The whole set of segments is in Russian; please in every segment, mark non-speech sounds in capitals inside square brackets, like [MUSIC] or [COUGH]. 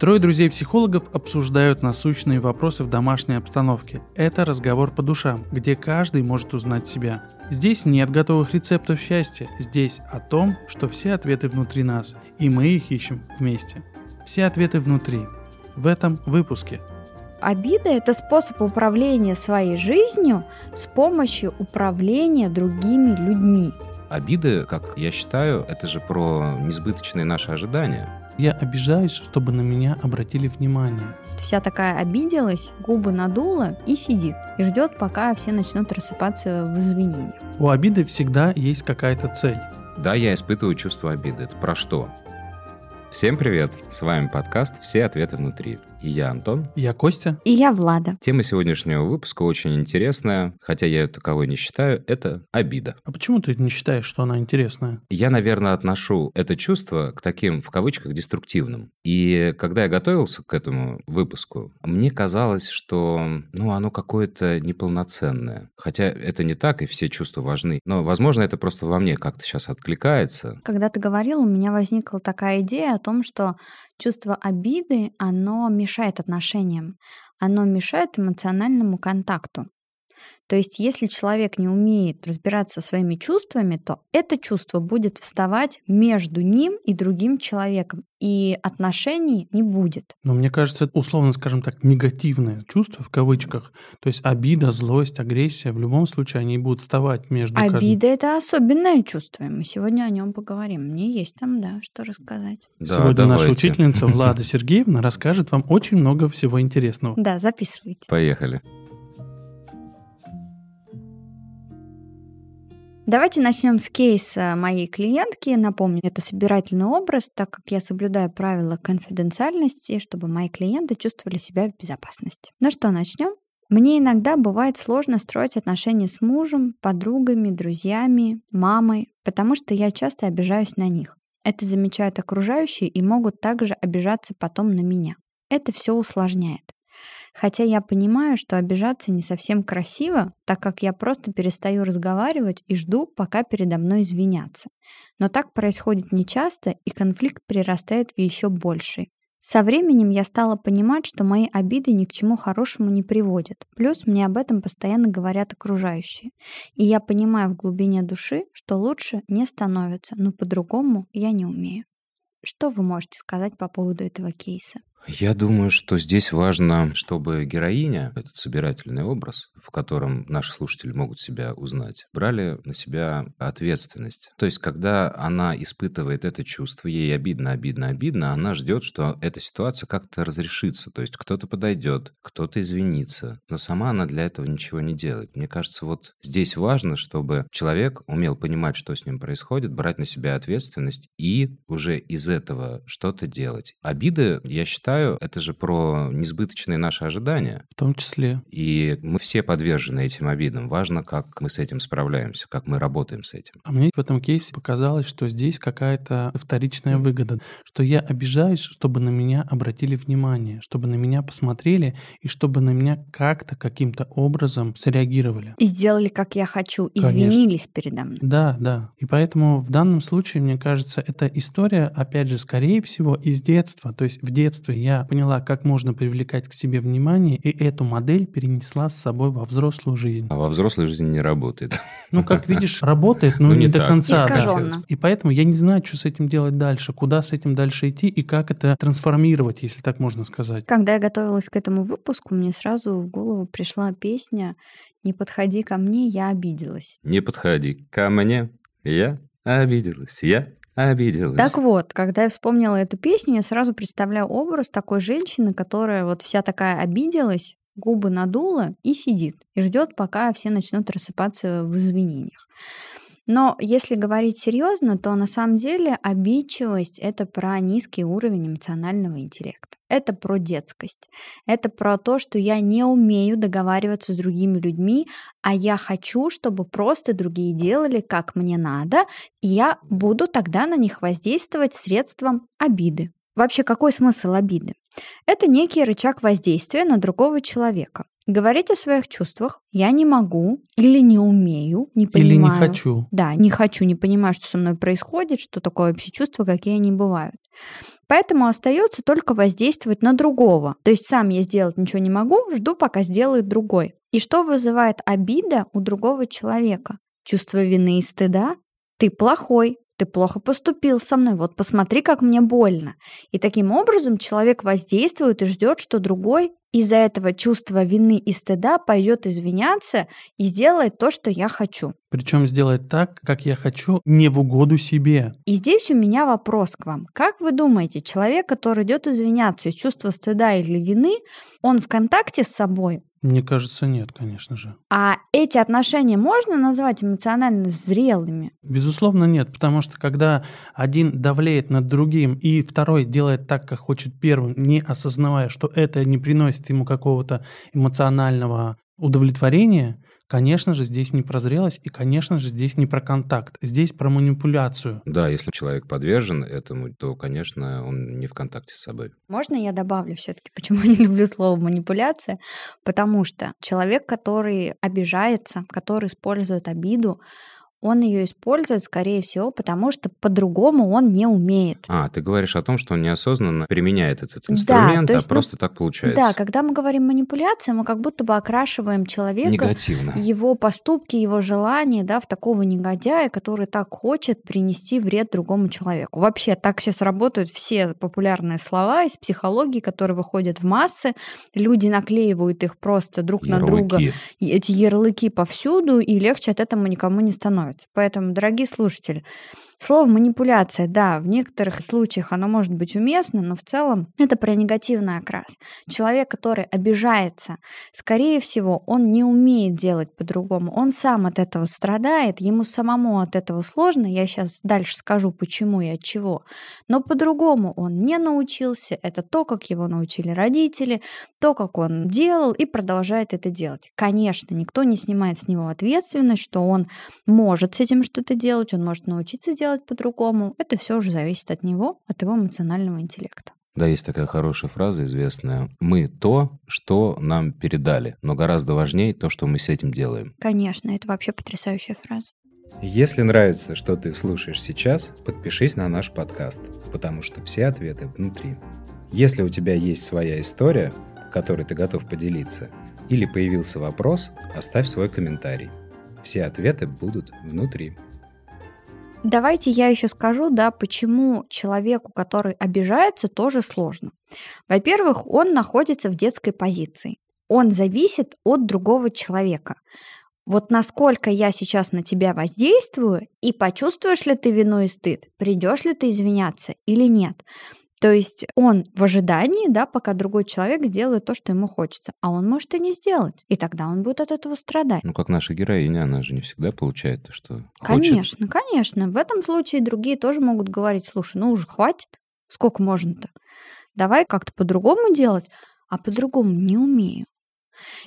Трое друзей-психологов обсуждают насущные вопросы в домашней обстановке. Это разговор по душам, где каждый может узнать себя. Здесь нет готовых рецептов счастья, здесь о том, что все ответы внутри нас, и мы их ищем вместе. Все ответы внутри. В этом выпуске. Обида – это способ управления своей жизнью с помощью управления другими людьми. Обиды, как я считаю, это же про несбыточные наши ожидания. Я обижаюсь, чтобы на меня обратили внимание. Вся такая обиделась, губы надула и сидит. И ждет, пока все начнут рассыпаться в извинениях. У обиды всегда есть какая-то цель. Да, я испытываю чувство обиды. Это про что? Всем привет! С вами подкаст «Все ответы внутри». И я Антон. Я Костя. И я Влада. Тема сегодняшнего выпуска очень интересная, хотя я ее таковой не считаю, это обида. А почему ты не считаешь, что она интересная? Я, наверное, отношу это чувство к таким, в кавычках, деструктивным. И когда я готовился к этому выпуску, мне казалось, что ну, оно какое-то неполноценное. Хотя это не так, и все чувства важны. Но, возможно, это просто во мне как-то сейчас откликается. Когда ты говорил, у меня возникла такая идея о том, что чувство обиды, оно мешает отношениям, оно мешает эмоциональному контакту. То есть, если человек не умеет разбираться со своими чувствами, то это чувство будет вставать между ним и другим человеком, и отношений не будет. Но мне кажется, это условно, скажем так, негативное чувство в кавычках. То есть обида, злость, агрессия, в любом случае они будут вставать между... Обида каждым... — это особенное чувство, и мы сегодня о нем поговорим. Мне есть там, да, что рассказать. Да, сегодня давайте. наша учительница Влада [LAUGHS] Сергеевна расскажет вам очень много всего интересного. Да, записывайте. Поехали. Давайте начнем с кейса моей клиентки. Напомню, это собирательный образ, так как я соблюдаю правила конфиденциальности, чтобы мои клиенты чувствовали себя в безопасности. Ну что, начнем? Мне иногда бывает сложно строить отношения с мужем, подругами, друзьями, мамой, потому что я часто обижаюсь на них. Это замечают окружающие и могут также обижаться потом на меня. Это все усложняет. Хотя я понимаю, что обижаться не совсем красиво, так как я просто перестаю разговаривать и жду, пока передо мной извинятся. Но так происходит нечасто, и конфликт перерастает в еще больший. Со временем я стала понимать, что мои обиды ни к чему хорошему не приводят. Плюс мне об этом постоянно говорят окружающие. И я понимаю в глубине души, что лучше не становится, но по-другому я не умею. Что вы можете сказать по поводу этого кейса? Я думаю, что здесь важно, чтобы героиня, этот собирательный образ, в котором наши слушатели могут себя узнать, брали на себя ответственность. То есть, когда она испытывает это чувство, ей обидно, обидно, обидно, она ждет, что эта ситуация как-то разрешится. То есть, кто-то подойдет, кто-то извинится, но сама она для этого ничего не делает. Мне кажется, вот здесь важно, чтобы человек умел понимать, что с ним происходит, брать на себя ответственность и уже из этого что-то делать. Обиды, я считаю, считаю, это же про несбыточные наши ожидания. В том числе. И мы все подвержены этим обидам. Важно, как мы с этим справляемся, как мы работаем с этим. А мне в этом кейсе показалось, что здесь какая-то вторичная выгода, что я обижаюсь, чтобы на меня обратили внимание, чтобы на меня посмотрели и чтобы на меня как-то каким-то образом среагировали. И сделали, как я хочу, извинились Конечно. передо мной. Да, да. И поэтому в данном случае, мне кажется, эта история, опять же, скорее всего, из детства. То есть в детстве я поняла, как можно привлекать к себе внимание, и эту модель перенесла с собой во взрослую жизнь. А во взрослой жизни не работает. Ну, как [LAUGHS] видишь, работает, но ну, не, не до конца. Да. И поэтому я не знаю, что с этим делать дальше, куда с этим дальше идти и как это трансформировать, если так можно сказать. Когда я готовилась к этому выпуску, мне сразу в голову пришла песня «Не подходи ко мне, я обиделась». «Не подходи ко мне, я обиделась, я обиделась. Так вот, когда я вспомнила эту песню, я сразу представляю образ такой женщины, которая вот вся такая обиделась, губы надула и сидит, и ждет, пока все начнут рассыпаться в извинениях. Но если говорить серьезно, то на самом деле обидчивость — это про низкий уровень эмоционального интеллекта. Это про детскость. Это про то, что я не умею договариваться с другими людьми, а я хочу, чтобы просто другие делали, как мне надо, и я буду тогда на них воздействовать средством обиды. Вообще, какой смысл обиды? Это некий рычаг воздействия на другого человека. Говорить о своих чувствах я не могу или не умею, не понимаю. Или не хочу. Да, не хочу, не понимаю, что со мной происходит, что такое вообще чувства, какие они бывают. Поэтому остается только воздействовать на другого. То есть сам я сделать ничего не могу, жду, пока сделает другой. И что вызывает обида у другого человека? Чувство вины и стыда? Ты плохой, ты плохо поступил со мной, вот посмотри, как мне больно. И таким образом человек воздействует и ждет, что другой из-за этого чувства вины и стыда пойдет извиняться и сделает то, что я хочу. Причем сделать так, как я хочу, не в угоду себе. И здесь у меня вопрос к вам. Как вы думаете, человек, который идет извиняться из чувства стыда или вины, он в контакте с собой? Мне кажется, нет, конечно же. А эти отношения можно назвать эмоционально зрелыми? Безусловно, нет, потому что когда один давлеет над другим, и второй делает так, как хочет первым, не осознавая, что это не приносит ему какого-то эмоционального удовлетворения, Конечно же, здесь не про зрелость, и, конечно же, здесь не про контакт. Здесь про манипуляцию. Да, если человек подвержен этому, то, конечно, он не в контакте с собой. Можно я добавлю все-таки, почему [LAUGHS] я не люблю слово манипуляция? Потому что человек, который обижается, который использует обиду, он ее использует, скорее всего, потому что по-другому он не умеет. А, ты говоришь о том, что он неосознанно применяет этот инструмент, да, есть, а ну, просто так получается. Да, когда мы говорим манипуляция, мы как будто бы окрашиваем человека, Негативно. его поступки, его желания, да, в такого негодяя, который так хочет принести вред другому человеку. Вообще, так сейчас работают все популярные слова из психологии, которые выходят в массы. Люди наклеивают их просто друг ярлыки. на друга, эти ярлыки повсюду, и легче от этого никому не становится становится. Поэтому, дорогие слушатели, Слово манипуляция, да, в некоторых случаях оно может быть уместно, но в целом это про негативный окрас. Человек, который обижается, скорее всего, он не умеет делать по-другому. Он сам от этого страдает, ему самому от этого сложно. Я сейчас дальше скажу, почему и от чего. Но по-другому он не научился. Это то, как его научили родители, то, как он делал и продолжает это делать. Конечно, никто не снимает с него ответственность, что он может с этим что-то делать, он может научиться делать сделать по-другому, это все уже зависит от него, от его эмоционального интеллекта. Да, есть такая хорошая фраза известная. Мы то, что нам передали, но гораздо важнее то, что мы с этим делаем. Конечно, это вообще потрясающая фраза. Если нравится, что ты слушаешь сейчас, подпишись на наш подкаст, потому что все ответы внутри. Если у тебя есть своя история, которой ты готов поделиться, или появился вопрос, оставь свой комментарий. Все ответы будут внутри. Давайте я еще скажу, да, почему человеку, который обижается, тоже сложно. Во-первых, он находится в детской позиции. Он зависит от другого человека. Вот насколько я сейчас на тебя воздействую, и почувствуешь ли ты вину и стыд, придешь ли ты извиняться или нет. То есть он в ожидании, да, пока другой человек сделает то, что ему хочется. А он может и не сделать. И тогда он будет от этого страдать. Ну, как наша героиня, она же не всегда получает то, что Конечно, хочет. конечно. В этом случае другие тоже могут говорить, слушай, ну уже хватит, сколько можно-то? Давай как-то по-другому делать, а по-другому не умею.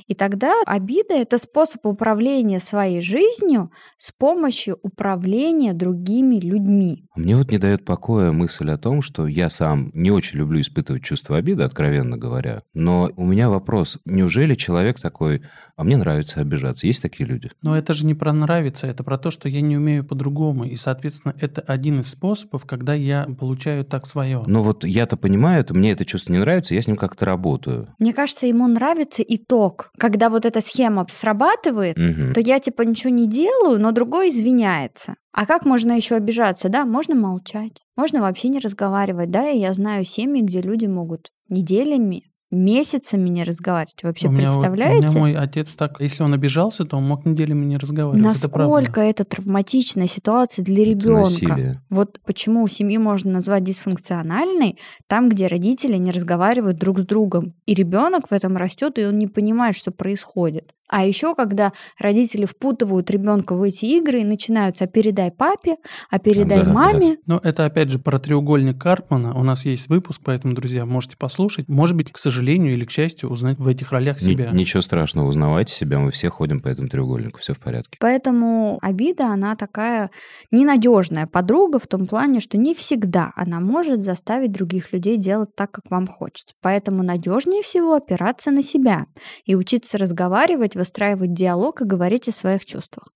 И тогда обида – это способ управления своей жизнью с помощью управления другими людьми. Мне вот не дает покоя мысль о том, что я сам не очень люблю испытывать чувство обиды, откровенно говоря. Но у меня вопрос, неужели человек такой, а мне нравится обижаться? Есть такие люди? Но это же не про нравится, это про то, что я не умею по-другому. И, соответственно, это один из способов, когда я получаю так свое. Но вот я-то понимаю это, мне это чувство не нравится, я с ним как-то работаю. Мне кажется, ему нравится итог. Когда вот эта схема срабатывает, угу. то я типа ничего не делаю, но другой извиняется. А как можно еще обижаться, да? Можно молчать, можно вообще не разговаривать, да? И я знаю семьи, где люди могут неделями месяцами не разговаривать. Вообще, у меня, представляете? У меня мой отец так, если он обижался, то он мог неделями не разговаривать. Насколько это, это травматичная ситуация для ребенка. Вот почему семью можно назвать дисфункциональной, там, где родители не разговаривают друг с другом. И ребенок в этом растет, и он не понимает, что происходит. А еще, когда родители впутывают ребенка в эти игры и начинаются «а передай папе», «а передай Да, да. маме», Но это опять же про треугольник Карпмана. У нас есть выпуск, поэтому, друзья, можете послушать. Может быть, к сожалению или к счастью, узнать в этих ролях себя. ничего страшного, узнавайте себя, мы все ходим по этому треугольнику, все в порядке. Поэтому обида, она такая ненадежная подруга в том плане, что не всегда она может заставить других людей делать так, как вам хочется. Поэтому надежнее всего опираться на себя и учиться разговаривать, выстраивать диалог и говорить о своих чувствах.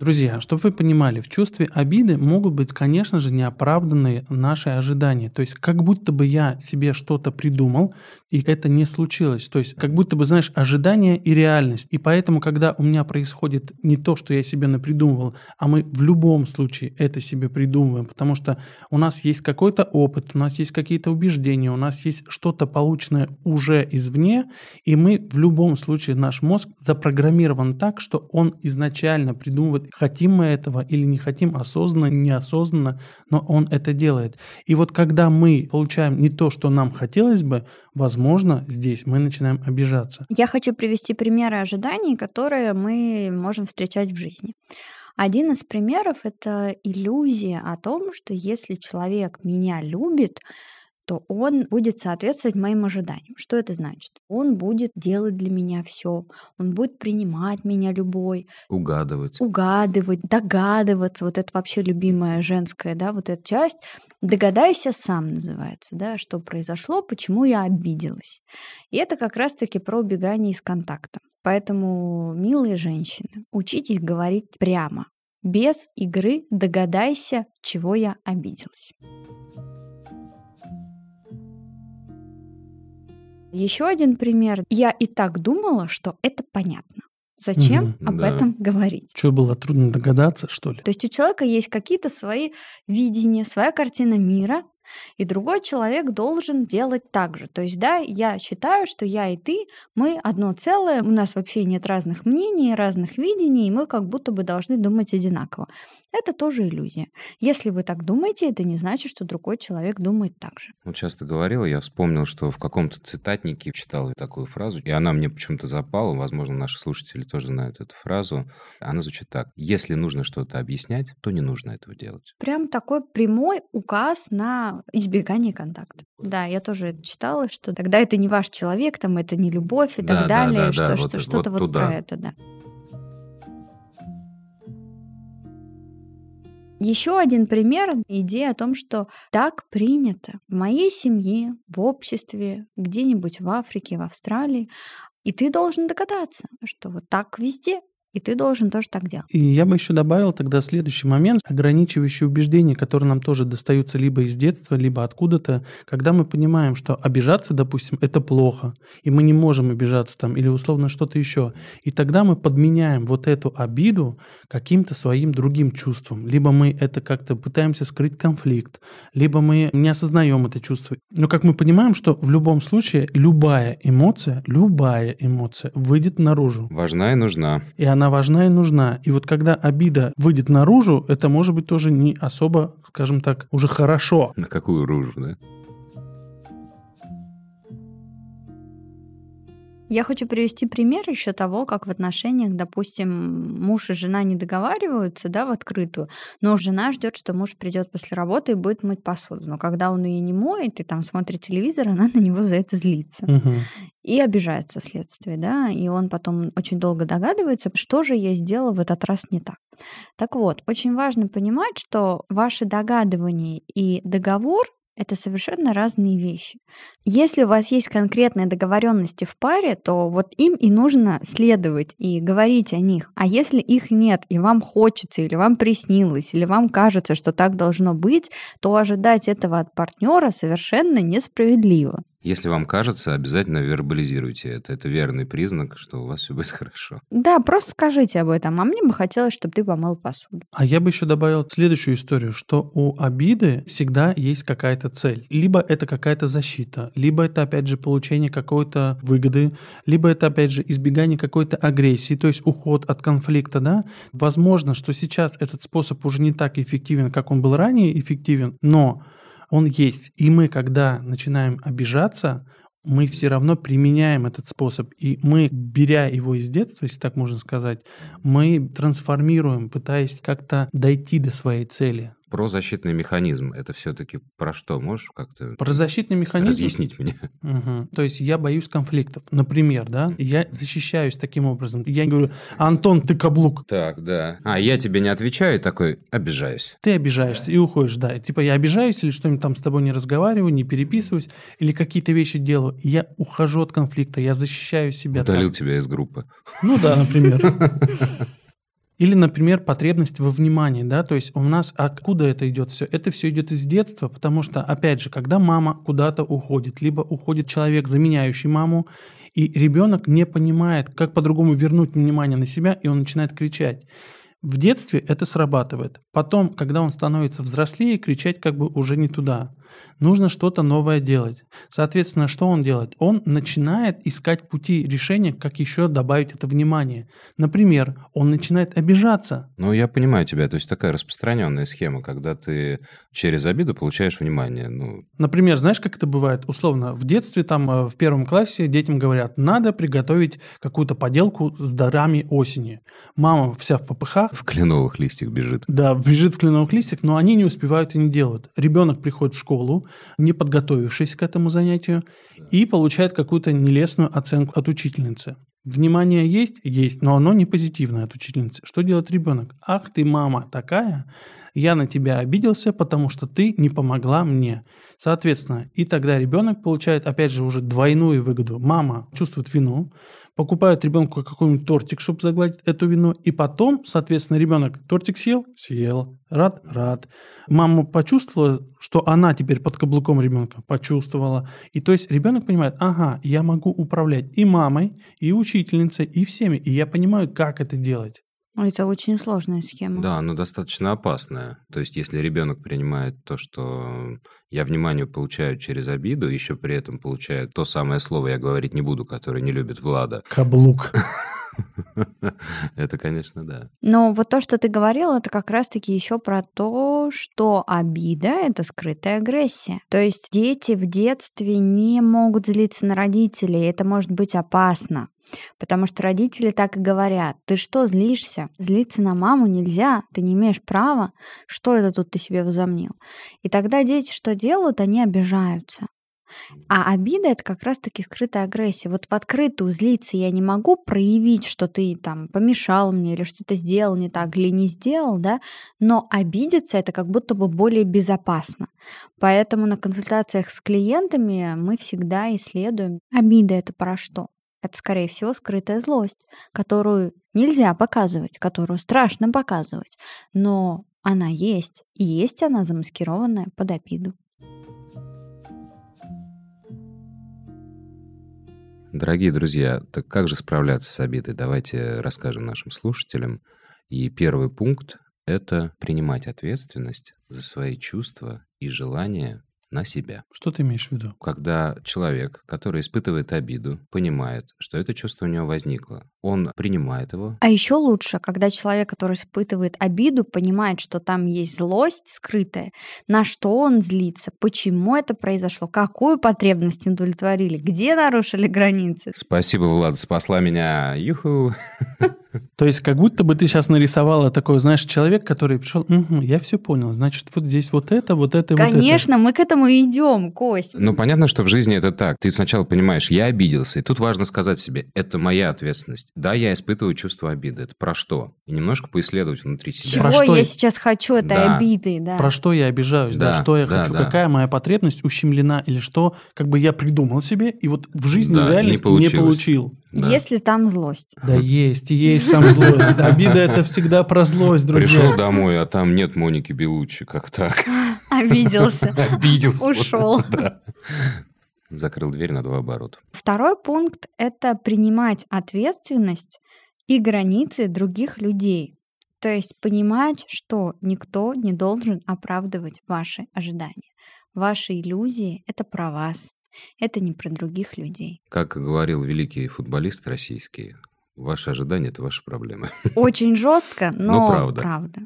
Друзья, чтобы вы понимали, в чувстве обиды могут быть, конечно же, неоправданные наши ожидания. То есть, как будто бы я себе что-то придумал, и это не случилось. То есть, как будто бы, знаешь, ожидание и реальность. И поэтому, когда у меня происходит не то, что я себе напридумывал, а мы в любом случае это себе придумываем, потому что у нас есть какой-то опыт, у нас есть какие-то убеждения, у нас есть что-то полученное уже извне, и мы в любом случае, наш мозг запрограммирован так, что он изначально придумывает, хотим мы этого или не хотим, осознанно, неосознанно, но он это делает. И вот когда мы получаем не то, что нам хотелось бы, возможно, здесь мы начинаем обижаться. Я хочу привести примеры ожиданий, которые мы можем встречать в жизни. Один из примеров– это иллюзия о том, что если человек меня любит, то он будет соответствовать моим ожиданиям. Что это значит? Он будет делать для меня все, он будет принимать меня любой, Угадывать. угадывать, догадываться. Вот это вообще любимая женская, да, вот эта часть. Догадайся сам называется, да, что произошло, почему я обиделась. И это как раз-таки про убегание из контакта. Поэтому, милые женщины, учитесь говорить прямо, без игры догадайся, чего я обиделась. Еще один пример. Я и так думала, что это понятно. Зачем Мгм, об да. этом говорить? Что было трудно догадаться, что ли? То есть у человека есть какие-то свои видения, своя картина мира, и другой человек должен делать так же. То есть, да, я считаю, что я и ты, мы одно целое, у нас вообще нет разных мнений, разных видений, и мы как будто бы должны думать одинаково. Это тоже иллюзия. Если вы так думаете, это не значит, что другой человек думает так же. Вот часто говорила, я вспомнил, что в каком-то цитатнике читал такую фразу, и она мне почему-то запала, возможно, наши слушатели тоже знают эту фразу. Она звучит так. Если нужно что-то объяснять, то не нужно этого делать. Прям такой прямой указ на избегание контакта. Да, я тоже читала, что тогда это не ваш человек, там это не любовь и Да, так да, далее, да, что, да, что- вот- что-то вот вот, про это, да. Еще один пример – идея о том, что так принято в моей семье, в обществе, где-нибудь в Африке, в Австралии, и ты должен догадаться, что вот так везде, и ты должен тоже так делать. И я бы еще добавил тогда следующий момент, ограничивающие убеждения, которые нам тоже достаются либо из детства, либо откуда-то, когда мы понимаем, что обижаться, допустим, это плохо, и мы не можем обижаться там, или условно что-то еще. И тогда мы подменяем вот эту обиду каким-то своим другим чувством. Либо мы это как-то пытаемся скрыть конфликт, либо мы не осознаем это чувство. Но как мы понимаем, что в любом случае любая эмоция, любая эмоция выйдет наружу. Важна и нужна. И она важна и нужна. И вот когда обида выйдет наружу, это может быть тоже не особо, скажем так, уже хорошо. На какую ружу, да? Я хочу привести пример еще того, как в отношениях, допустим, муж и жена не договариваются, да, в открытую, но жена ждет, что муж придет после работы и будет мыть посуду. Но когда он ее не моет и там смотрит телевизор, она на него за это злится Мгм. и обижается вследствие, да, и он потом очень долго догадывается, что же я сделала в этот раз не так. Так вот, очень важно понимать, что ваши догадывания и договор это совершенно разные вещи. Если у вас есть конкретные договоренности в паре, то вот им и нужно следовать и говорить о них. А если их нет, и вам хочется, или вам приснилось, или вам кажется, что так должно быть, то ожидать этого от партнера совершенно несправедливо. Если вам кажется, обязательно вербализируйте это. Это верный признак, что у вас все будет [LAUGHS] хорошо. Да, просто скажите об этом. А мне бы хотелось, чтобы ты помыл посуду. А я бы еще добавил следующую историю, что у обиды всегда есть какая-то цель. Либо это какая-то защита, либо это, опять же, получение какой-то выгоды, либо это, опять же, избегание какой-то агрессии, то есть уход от конфликта, да. Возможно, что сейчас этот способ уже не так эффективен, как он был ранее эффективен, но он есть. И мы, когда начинаем обижаться, мы все равно применяем этот способ. И мы, беря его из детства, если так можно сказать, мы трансформируем, пытаясь как-то дойти до своей цели. Про защитный механизм. Это все-таки про что? Можешь как-то Про защитный механизм... разъяснить мне? [LAUGHS] Мгм. То есть я боюсь конфликтов. Например, да, я защищаюсь таким образом. Я говорю, Антон, ты каблук. Так, да. А, я тебе не отвечаю такой, обижаюсь. Ты обижаешься и уходишь, да. Типа я обижаюсь или что-нибудь там с тобой не разговариваю, не переписываюсь, или какие-то вещи делаю. Я ухожу от конфликта, я защищаю себя. так. Удалил тебя из группы. Ну да, например. [LAUGHS] Или, например, потребность во внимании, да, то есть у нас откуда это идет все? Это все идет из детства, потому что, опять же, когда мама куда-то уходит, либо уходит человек, заменяющий маму, и ребенок не понимает, как по-другому вернуть внимание на себя, и он начинает кричать. В детстве это срабатывает. Потом, когда он становится взрослее, кричать как бы уже не туда. Нужно что-то новое делать. Соответственно, что он делает? Он начинает искать пути решения, как еще добавить это внимание. Например, он начинает обижаться. Ну, я понимаю тебя. То есть такая распространенная схема, когда ты через обиду получаешь внимание. Ну, Например, знаешь, как это бывает? Условно, в детстве, там, э, в первом классе детям говорят, надо приготовить какую-то поделку с дарами осени. Мама вся в попыхах, в кленовых листьях бежит. Да, бежит в кленовых листьях, но они не успевают и не делают. Ребенок приходит в школу, не подготовившись к этому занятию, и получает какую-то нелестную оценку от учительницы. Внимание есть? Есть, но оно не позитивное от учительницы. Что делает ребенок? Ах ты, мама такая, я на тебя обиделся, потому что ты не помогла мне. Соответственно, и тогда ребенок получает, опять же, уже двойную выгоду. Мама чувствует вину, покупают ребенку какой-нибудь тортик, чтобы загладить эту вину, и потом, соответственно, ребенок тортик съел, съел, рад, рад. Мама почувствовала, что она теперь под каблуком ребенка, почувствовала. И то есть ребенок понимает, ага, я могу управлять и мамой, и учительницей, и всеми, и я понимаю, как это делать. Это очень сложная схема. Да, но достаточно опасная. То есть, если ребенок принимает то, что я внимание получаю через обиду, еще при этом получает то самое слово, я говорить не буду, которое не любит Влада, Каблук. [LAUGHS] это, конечно, да. Но вот то, что ты говорил, это как раз-таки еще про то, что обида — это скрытая агрессия. То есть дети в детстве не могут злиться на родителей, это может быть опасно. Потому что родители так и говорят, ты что злишься? Злиться на маму нельзя, ты не имеешь права. Что это тут ты себе возомнил? И тогда дети что делают? Они обижаются. А обида это как раз-таки скрытая агрессия. Вот в открытую злиться я не могу проявить, что ты там помешал мне или что-то сделал не так или не сделал, да, но обидеться это как будто бы более безопасно. Поэтому на консультациях с клиентами мы всегда исследуем, обида это про что. Это, скорее всего, скрытая злость, которую нельзя показывать, которую страшно показывать, но она есть, и есть она замаскированная под обиду. Дорогие друзья, так как же справляться с обидой? Давайте расскажем нашим слушателям. И первый пункт – это принимать ответственность за свои чувства и желания на себя. Что ты имеешь в виду? Когда человек, который испытывает обиду, понимает, что это чувство у него возникло, он принимает его, А еще лучше, когда человек, который испытывает обиду, понимает, что там есть злость скрытая, на что он злится, почему это произошло, какую потребность удовлетворили, где нарушили границы. Спасибо, Влад, спасла меня. Юху. [LAUGHS] То есть как будто бы ты сейчас нарисовала такой, знаешь, человек, который пришел, «Мгм, я все понял, значит, вот здесь вот это, вот это, и вот это. Конечно, мы к этому и идем, Кость. Ну, понятно, что в жизни это так. Ты сначала понимаешь, я обиделся. И тут важно сказать себе, это моя ответственность. Да, я испытываю чувство обиды. Это про что? И немножко поисследовать внутри себя. Чего Про что я сейчас хочу этой Да. обиды, да. Про что я обижаюсь, да, Да, что я да, хочу, да. какая моя потребность ущемлена, или что, как бы я придумал себе, и вот в жизни, Да, в не реальности не, получилось. получил. Да. Если там злость. Да есть, есть там злость. Обида это всегда про злость, друзья. Пришел домой, а там нет Моники Белуччи. Как так? [LAUGHS] [LAUGHS] Обиделся. Обиделся. Ушел. [LAUGHS] Да. Закрыл дверь на два оборота. Второй пункт – это принимать ответственность и границы других людей. То есть понимать, что никто не должен оправдывать ваши ожидания. Ваши иллюзии – это про вас, это не про других людей. Как говорил великий футболист российский, ваши ожидания – это ваши проблемы. Очень жестко, [LAUGHS] но Ну, правда. правда.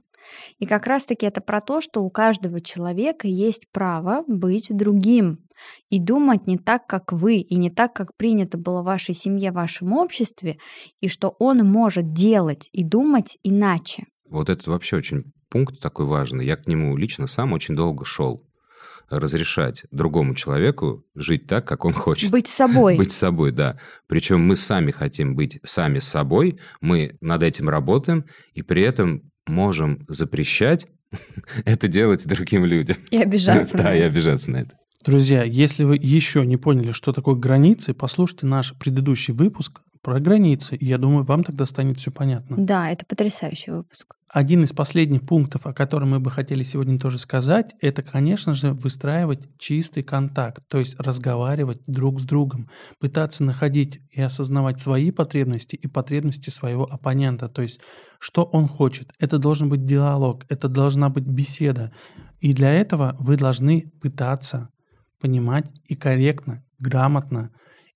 И как раз-таки это про то, что у каждого человека есть право быть другим и думать не так, как вы, и не так, как принято было в вашей семье, в вашем обществе, и что он может делать и думать иначе. Вот это вообще очень пункт такой важный. Я к нему лично сам очень долго шел разрешать другому человеку жить так, как он хочет. Быть собой. [LAUGHS] Быть собой, да. Причем мы сами хотим быть сами собой, мы над этим работаем, и при этом можем запрещать [LAUGHS] это делать другим людям. И обижаться Да, и обижаться на это. Друзья, если вы еще не поняли, что такое границы, послушайте наш предыдущий выпуск про границы, и я думаю, вам тогда станет все понятно. Да, это потрясающий выпуск. Один из последних пунктов, о котором мы бы хотели сегодня тоже сказать, это, конечно же, выстраивать чистый контакт, то есть разговаривать друг с другом, пытаться находить и осознавать свои потребности и потребности своего оппонента, то есть что он хочет. Это должен быть диалог, это должна быть беседа. И для этого вы должны пытаться понимать и корректно, грамотно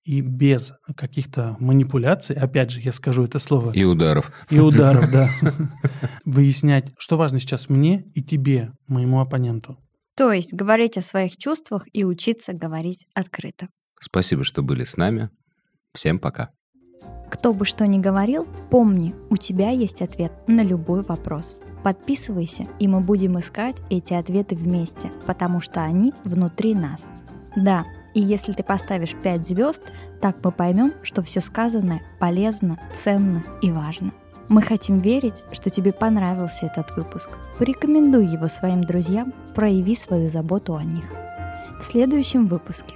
и без каких-то манипуляций, опять же, я скажу это слово. И ударов. И ударов, да. [LAUGHS] Выяснять, что важно сейчас мне и тебе, моему оппоненту. То есть говорить о своих чувствах и учиться говорить открыто. Спасибо, что были с нами. Всем пока. Кто бы что ни говорил, помни, у тебя есть ответ на любой вопрос. Подписывайся, и мы будем искать эти ответы вместе, потому что они внутри нас. Да, и если ты поставишь 5 звезд, так мы поймем, что все сказанное полезно, ценно и важно. Мы хотим верить, что тебе понравился этот выпуск. Порекомендуй его своим друзьям, прояви свою заботу о них. В следующем выпуске.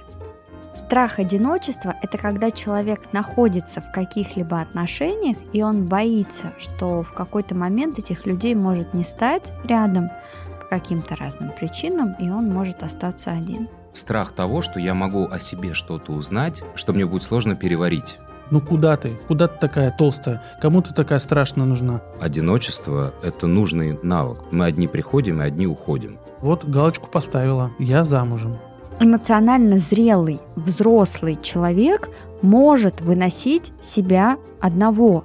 Страх одиночества – это когда человек находится в каких-либо отношениях, и он боится, что в какой-то момент этих людей может не стать рядом по каким-то разным причинам, и он может остаться один страх того, что я могу о себе что-то узнать, что мне будет сложно переварить. Ну куда ты? Куда ты такая толстая? Кому ты такая страшно нужна? Одиночество – это нужный навык. Мы одни приходим и одни уходим. Вот галочку поставила. Я замужем. Эмоционально зрелый, взрослый человек может выносить себя одного